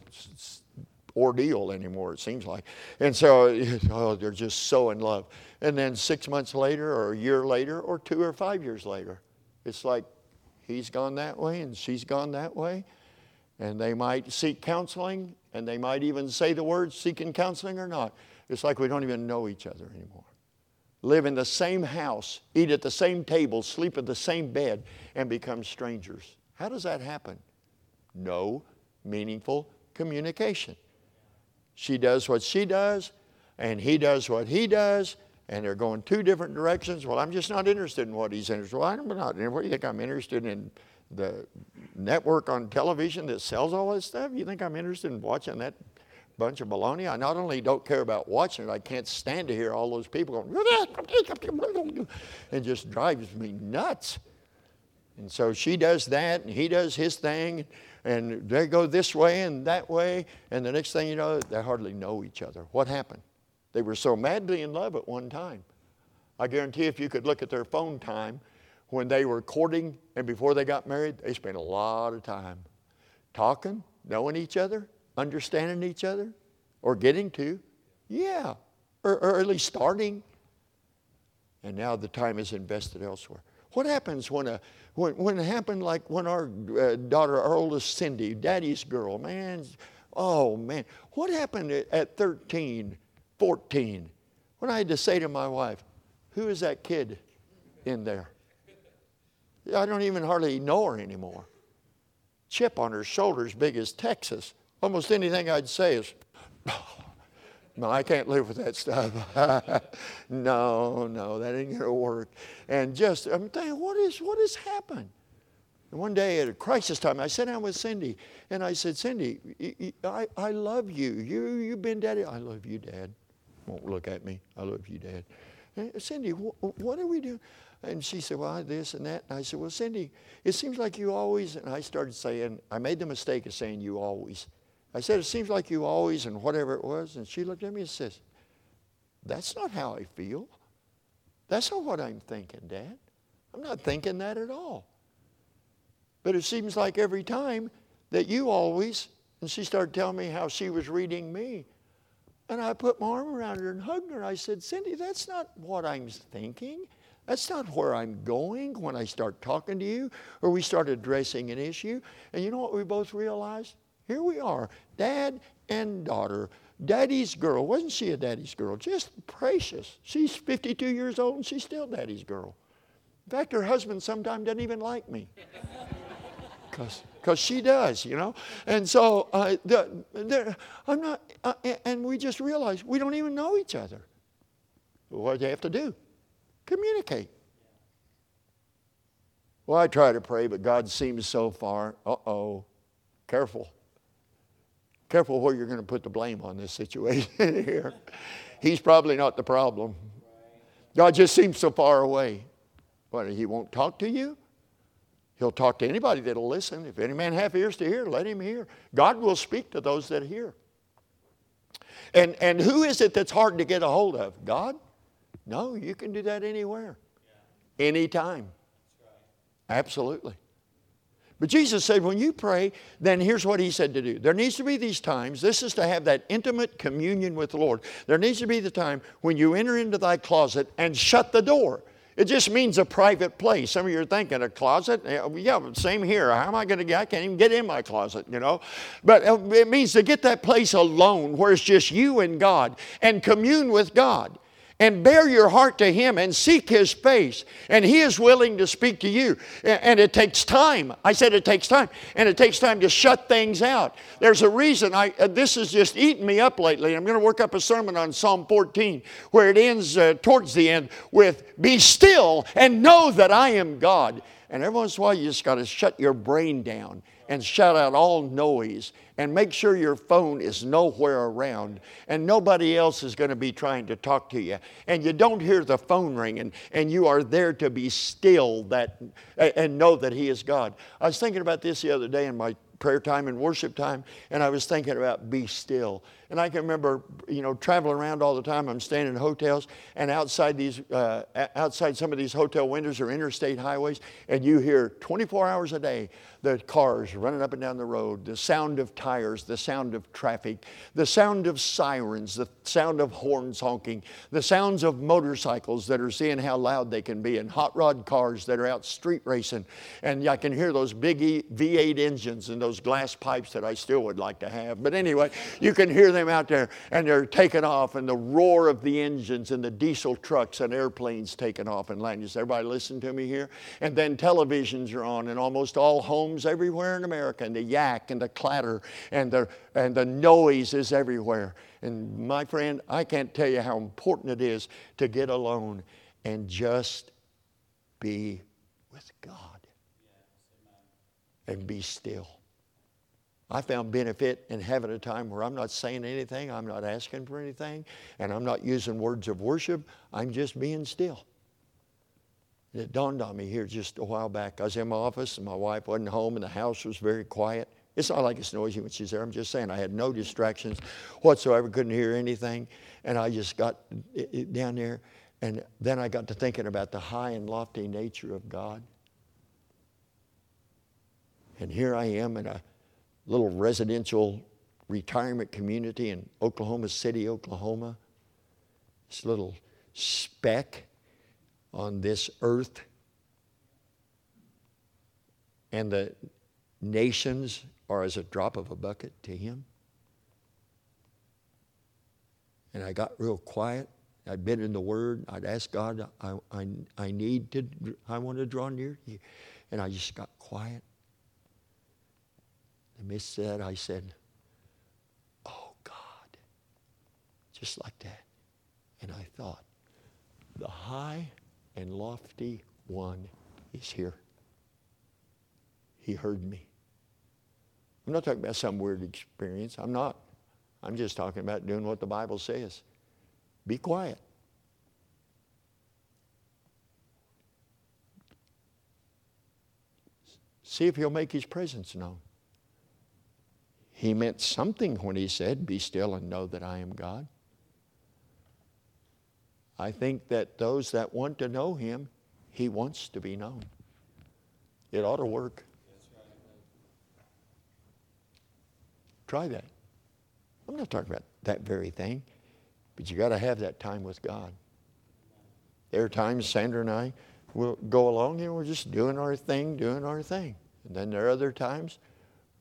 ordeal anymore, it seems like. And so, [LAUGHS] oh, they're just so in love. And then six months later, or a year later, or two or five years later, it's like he's gone that way and she's gone that way. And they might seek counseling and they might even say the words seeking counseling or not. It's like we don't even know each other anymore. Live in the same house, eat at the same table, sleep in the same bed, and become strangers. How does that happen? No meaningful communication. She does what she does, and he does what he does, and they're going two different directions. Well, I'm just not interested in what he's interested in. Well, I'm not. What do you think I'm interested in? The network on television that sells all that stuff? You think I'm interested in watching that bunch of baloney? I not only don't care about watching it, I can't stand to hear all those people going, it just drives me nuts. And so she does that, and he does his thing, and they go this way and that way, and the next thing you know, they hardly know each other. What happened? They were so madly in love at one time. I guarantee if you could look at their phone time when they were courting and before they got married, they spent a lot of time talking, knowing each other, understanding each other, or getting to. Yeah, or, or at least starting. And now the time is invested elsewhere. What happens when a when, when it happened like when our uh, daughter, our oldest Cindy, daddy's girl, man, oh man, what happened at, at 13 14 when I had to say to my wife, Who is that kid in there? I don't even hardly know her anymore. Chip on her shoulder as big as Texas. Almost anything I'd say is, no, I can't live with that stuff. [LAUGHS] no, no, that ain't gonna work. And just, I'm thinking, what is, what has happened? And one day at a crisis time, I sat down with Cindy and I said, Cindy, I, I love you. You, you've been daddy. I love you, Dad won't look at me. I love you, Dad. And uh, Cindy, wh- what are we doing? And she said, well, this and that. And I said, well, Cindy, it seems like you always, and I started saying, I made the mistake of saying you always. I said, it seems like you always, and whatever it was. And she looked at me and says, that's not how I feel. That's not what I'm thinking, Dad. I'm not thinking that at all. But it seems like every time that you always, and she started telling me how she was reading me. And I put my arm around her and hugged her. I said, Cindy, that's not what I'm thinking. That's not where I'm going when I start talking to you or we start addressing an issue. And you know what we both realized? Here we are, dad and daughter. Daddy's girl. Wasn't she a daddy's girl? Just precious. She's 52 years old and she's still daddy's girl. In fact, her husband sometimes doesn't even like me. [LAUGHS] Because she does, you know. And so uh, the, the, I'm not, uh, and we just realize we don't even know each other. What do you have to do? Communicate. Well, I try to pray, but God seems so far. Uh oh, careful. Careful where you're going to put the blame on this situation [LAUGHS] here. He's probably not the problem. God just seems so far away. What, he won't talk to you? He'll talk to anybody that'll listen. If any man have ears to hear, let him hear. God will speak to those that hear. And, and who is it that's hard to get a hold of? God? No, you can do that anywhere, anytime. Absolutely. But Jesus said, when you pray, then here's what he said to do. There needs to be these times. This is to have that intimate communion with the Lord. There needs to be the time when you enter into thy closet and shut the door. It just means a private place. Some of you are thinking a closet. Yeah, same here. How am I going to get? I can't even get in my closet, you know. But uh, it means to get that place alone where it's just you and God and commune with God and bear your heart to Him and seek His face. And He is willing to speak to you. And it takes time. I said it takes time. And it takes time to shut things out. There's a reason I, uh, this has just eaten me up lately. I'm going to work up a sermon on Psalm 14 where it ends uh, towards the end with, Be still and know that I am God. And every once in a while, you just got to shut your brain down and shut out all noise and make sure your phone is nowhere around and nobody else is going to be trying to talk to you. And you don't hear the phone ringing and you are there to be still that and know that he is god. I was thinking about this the other day in my prayer time and worship time and i was thinking about be still and I can remember, you know, traveling around all the time. I'm staying in hotels, and outside these, uh, outside some of these hotel windows or interstate highways, and you hear 24 hours a day the cars running up and down the road, the sound of tires, the sound of traffic, the sound of sirens, the sound of horns honking, the sounds of motorcycles that are seeing how loud they can be, and hot rod cars that are out street racing, and I can hear those big V8 engines and those glass pipes that I still would like to have. But anyway, you can hear them out there and they're taking off and the roar of the engines and the diesel trucks and airplanes taking off and landing. Does everybody listen to me here? And then televisions are on in almost all homes everywhere in America and the yak and the clatter and the, and the noise is everywhere. And my friend, I can't tell you how important it is to get alone and just be with God and be still. I found benefit in having a time where I'm not saying anything, I'm not asking for anything, and I'm not using words of worship. I'm just being still. It dawned on me here just a while back. I was in my office and my wife wasn't home and the house was very quiet. It's not like it's noisy when she's there. I'm just saying I had no distractions whatsoever, couldn't hear anything. And I just got down there. And then I got to thinking about the high and lofty nature of God. And here I am in a little residential retirement community in Oklahoma City, Oklahoma. This little speck on this earth. And the nations are as a drop of a bucket to him. And I got real quiet. I'd been in the Word. I'd asked God, I, I, I need to, I want to draw near you. And I just got quiet. And Miss said, I said, Oh God. Just like that. And I thought, the high and lofty one is here. He heard me. I'm not talking about some weird experience. I'm not. I'm just talking about doing what the Bible says. Be quiet. See if he'll make his presence known. He meant something when he said, Be still and know that I am God. I think that those that want to know him, he wants to be known. It ought to work. Try that. I'm not talking about that very thing, but you got to have that time with God. There are times Sandra and I will go along and we're just doing our thing, doing our thing. And then there are other times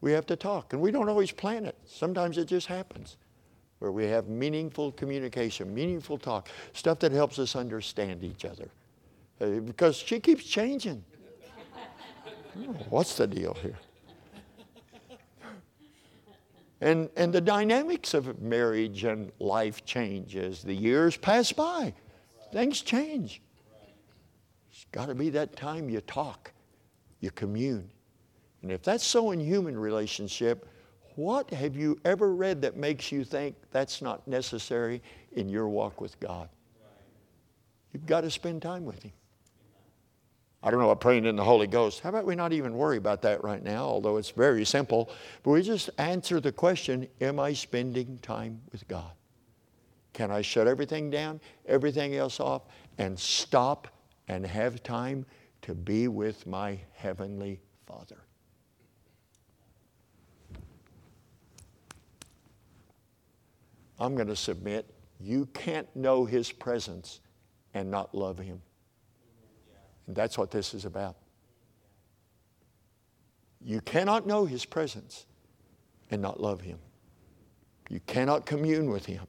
we have to talk, and we don't always plan it. Sometimes it just happens where we have meaningful communication, meaningful talk, stuff that helps us understand each other. Uh, because she keeps changing. What's the deal here? And, and the dynamics of marriage and life change as the years pass by. Things change. It's got to be that time you talk, you commune. And if that's so in human relationship, what have you ever read that makes you think that's not necessary in your walk with God? You've got to spend time with Him. I don't know about praying in the Holy Ghost. How about we not even worry about that right now, although it's very simple, but we just answer the question Am I spending time with God? Can I shut everything down, everything else off, and stop and have time to be with my Heavenly Father? I'm going to submit you can't know His presence and not love Him. And that's what this is about. You cannot know His presence and not love Him. You cannot commune with Him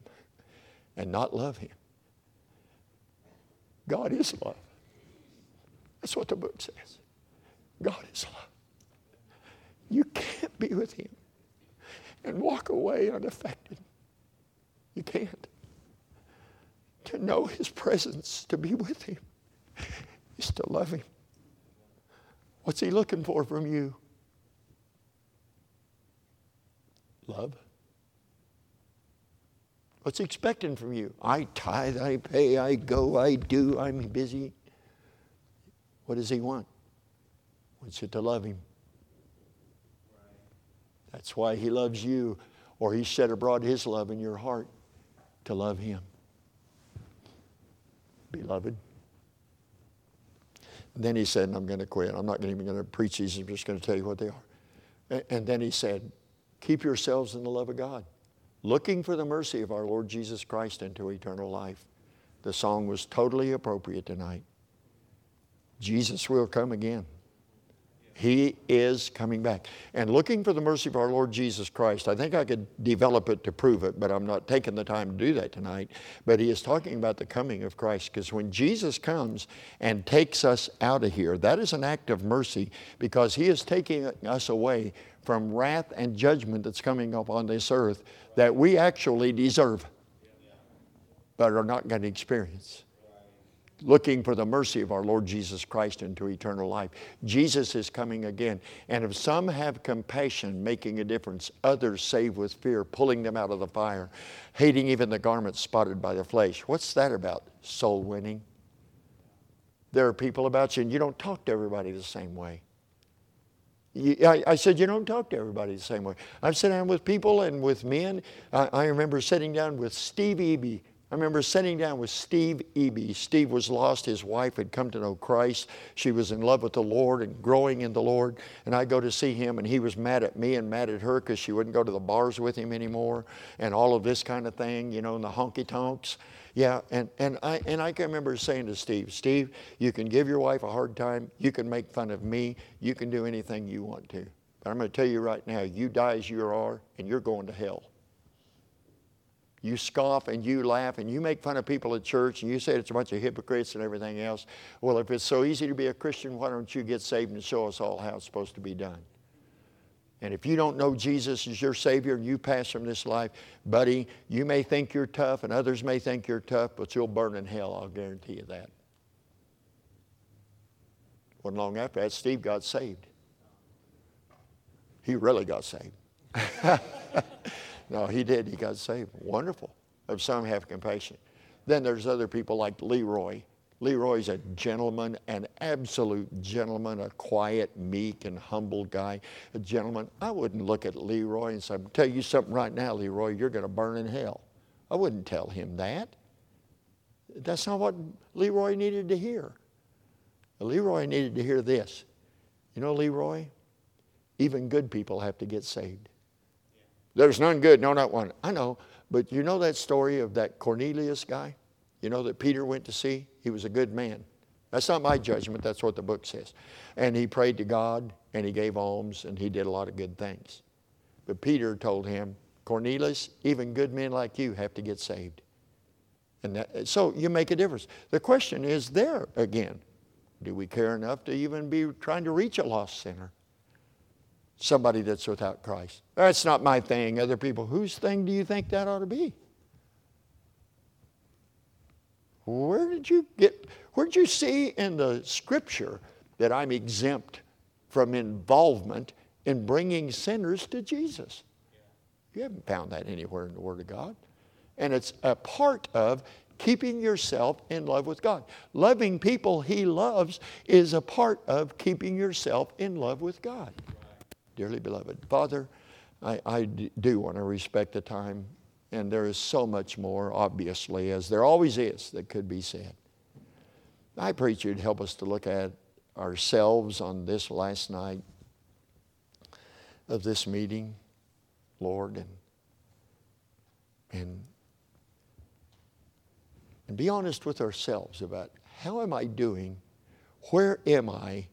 and not love Him. God is love. That's what the book says. God is love. You can't be with Him and walk away unaffected. You can't. To know His presence, to be with Him is to love Him. What's He looking for from you? Love. What's He expecting from you? I tithe, I pay, I go, I do, I'm busy. What does He want? He wants you to love Him. That's why He loves you, or He shed abroad His love in your heart to love Him. Beloved, and then he said, and I'm going to quit. I'm not even going to preach these. I'm just going to tell you what they are. And then he said, keep yourselves in the love of God, looking for the mercy of our Lord Jesus Christ into eternal life. The song was totally appropriate tonight. Jesus will come again. He is coming back. And looking for the mercy of our Lord Jesus Christ, I think I could develop it to prove it, but I'm not taking the time to do that tonight. But he is talking about the coming of Christ because when Jesus comes and takes us out of here, that is an act of mercy because he is taking us away from wrath and judgment that's coming upon this earth that we actually deserve but are not going to experience looking for the mercy of our Lord Jesus Christ into eternal life. Jesus is coming again. And if some have compassion, making a difference, others save with fear, pulling them out of the fire, hating even the garments spotted by the flesh. What's that about? Soul winning. There are people about you, and you don't talk to everybody the same way. I, I, said, You don't talk to everybody the same way. I've sat down with people and with men. I, I remember sitting down with Steve Eby I remember sitting down with Steve Eby. Steve was lost. His wife had come to know Christ. She was in love with the Lord and growing in the Lord. And I go to see him, and he was mad at me and mad at her because she wouldn't go to the bars with him anymore and all of this kind of thing, you know, and the honky tonks. Yeah, and, and, I, and I can remember saying to Steve, Steve, you can give your wife a hard time. You can make fun of me. You can do anything you want to. But I'm going to tell you right now, you die as you are, and you're going to hell you scoff and you laugh and you make fun of people at church and you say it's a bunch of hypocrites and everything else. Well, if it's so easy to be a Christian, why don't you get saved and show us all how it's supposed to be done? And if you don't know Jesus as your Savior and you pass from this life, buddy, you may think you're tough and others may think you're tough, but you'll burn in hell, I'll guarantee you that. Wasn't long after that, Steve got saved. He really got saved. [LAUGHS] No, he did. He got saved. Wonderful. Some have compassion. Then there's other people like Leroy. Leroy's a gentleman, an absolute gentleman, a quiet, meek, and humble guy. A gentleman. I wouldn't look at Leroy and say, tell you something right now, Leroy, you're going to burn in hell. I wouldn't tell him that. That's not what Leroy needed to hear. Leroy needed to hear this. You know, Leroy, even good people have to get saved. There's none good, no, not one. I know, but you know that story of that Cornelius guy? You know that Peter went to see? He was a good man. That's not my judgment, that's what the book says. And he prayed to God, and he gave alms, and he did a lot of good things. But Peter told him, Cornelius, even good men like you have to get saved. And that, so you make a difference. The question is there again do we care enough to even be trying to reach a lost sinner? Somebody that's without Christ. That's not my thing. Other people, whose thing do you think that ought to be? Where did you get, where did you see in the scripture that I'm exempt from involvement in bringing sinners to Jesus? You haven't found that anywhere in the Word of God. And it's a part of keeping yourself in love with God. Loving people He loves is a part of keeping yourself in love with God dearly beloved. Father, I, I do want to respect the time, and there is so much more, obviously, as there always is, that could be said. I pray you'd help us to look at ourselves on this last night of this meeting, Lord, and, and, and be honest with ourselves about how am I doing? Where am I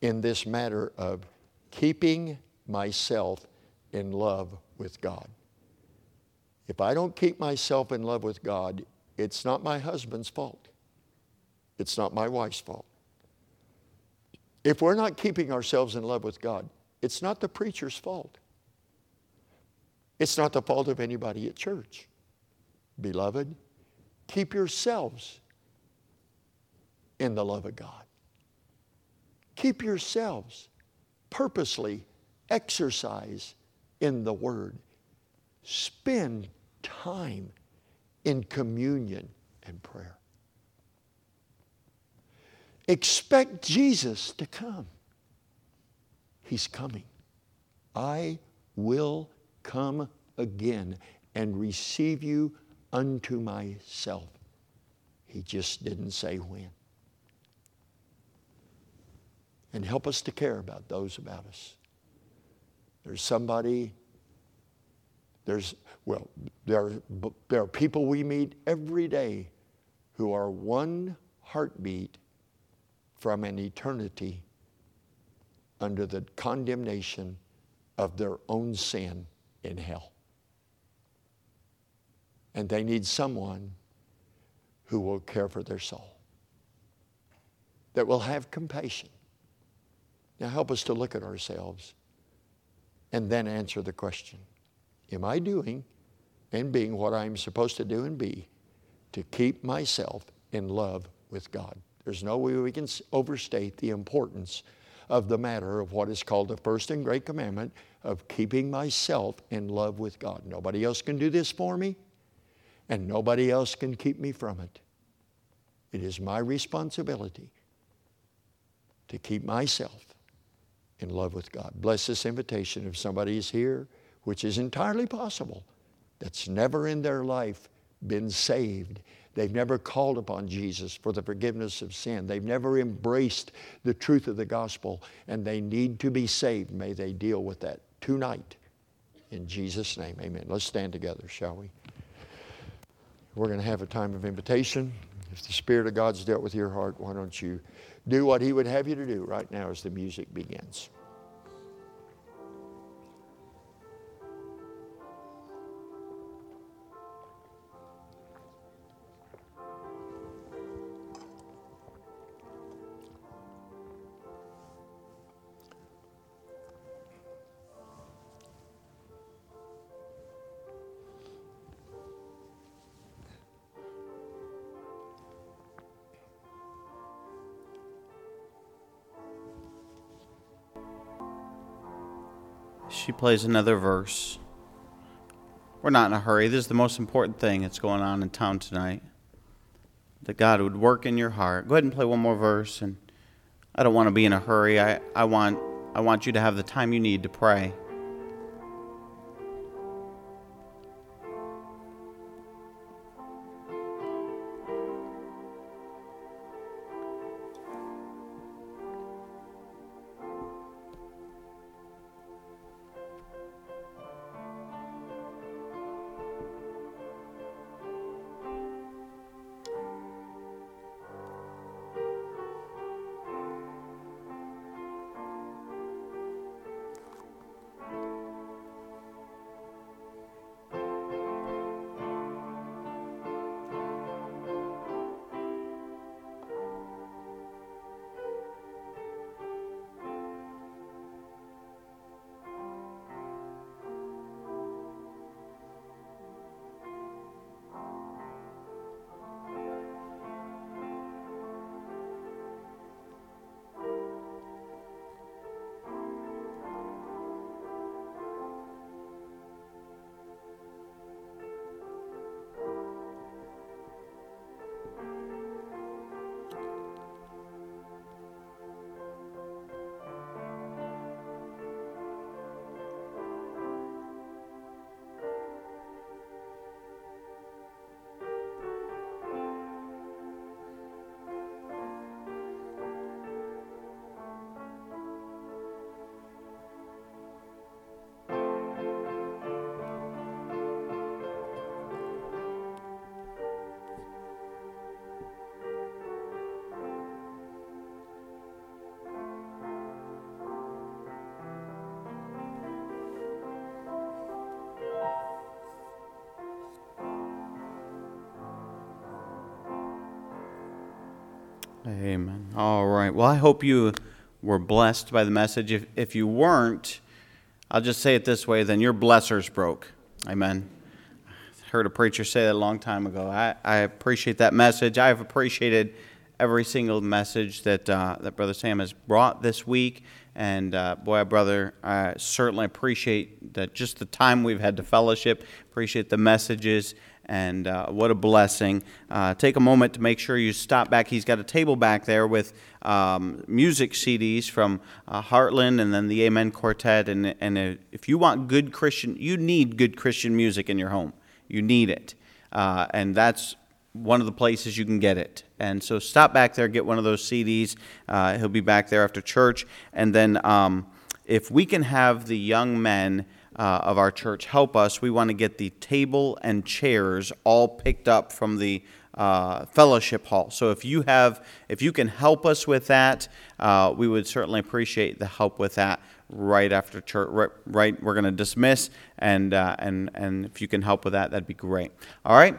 in this matter of keeping myself in love with God. If I don't keep myself in love with God, it's not my husband's fault. It's not my wife's fault. If we're not keeping ourselves in love with God, it's not the preacher's fault. It's not the fault of anybody at church. Beloved, keep yourselves in the love of God. Keep yourselves purposely exercise in the Word. Spend time in communion and prayer. Expect Jesus to come. He's coming. I will come again and receive you unto myself. He just didn't say when and help us to care about those about us. There's somebody, there's, well, there are, there are people we meet every day who are one heartbeat from an eternity under the condemnation of their own sin in hell. And they need someone who will care for their soul, that will have compassion. Now, help us to look at ourselves and then answer the question Am I doing and being what I'm supposed to do and be to keep myself in love with God? There's no way we can overstate the importance of the matter of what is called the first and great commandment of keeping myself in love with God. Nobody else can do this for me, and nobody else can keep me from it. It is my responsibility to keep myself in love with God. Bless this invitation if somebody is here, which is entirely possible, that's never in their life been saved They've never called upon Jesus for the forgiveness of sin. They've never embraced the truth of the gospel, and they need to be saved. May they deal with that tonight. In Jesus' name, amen. Let's stand together, shall we? We're going to have a time of invitation. If the Spirit of God's dealt with your heart, why don't you do what He would have you to do right now as the music begins? She plays another verse. We're not in a hurry. This is the most important thing that's going on in town tonight. That God would work in your heart. Go ahead and play one more verse. And I don't want to be in a hurry. I, I, want, I want you to have the time you need to pray. Amen. All right. Well, I hope you were blessed by the message. If, if you weren't, I'll just say it this way then your blessers broke. Amen. I heard a preacher say that a long time ago. I, I appreciate that message. I've appreciated every single message that, uh, that Brother Sam has brought this week. And uh, boy, brother, I certainly appreciate that just the time we've had to fellowship, appreciate the messages, and uh, what a blessing. Uh, take a moment to make sure you stop back. He's got a table back there with um, music CDs from uh, Heartland and then the Amen Quartet. And, and if you want good Christian, you need good Christian music in your home. You need it. Uh, and that's one of the places you can get it. And so stop back there, get one of those CDs. Uh, he'll be back there after church. And then um, if we can have the young men uh, of our church help us. We want to get the table and chairs all picked up from the uh, fellowship hall. So if you have, if you can help us with that, uh, we would certainly appreciate the help with that right after church. Right, right we're going to dismiss, and uh, and and if you can help with that, that'd be great. All right.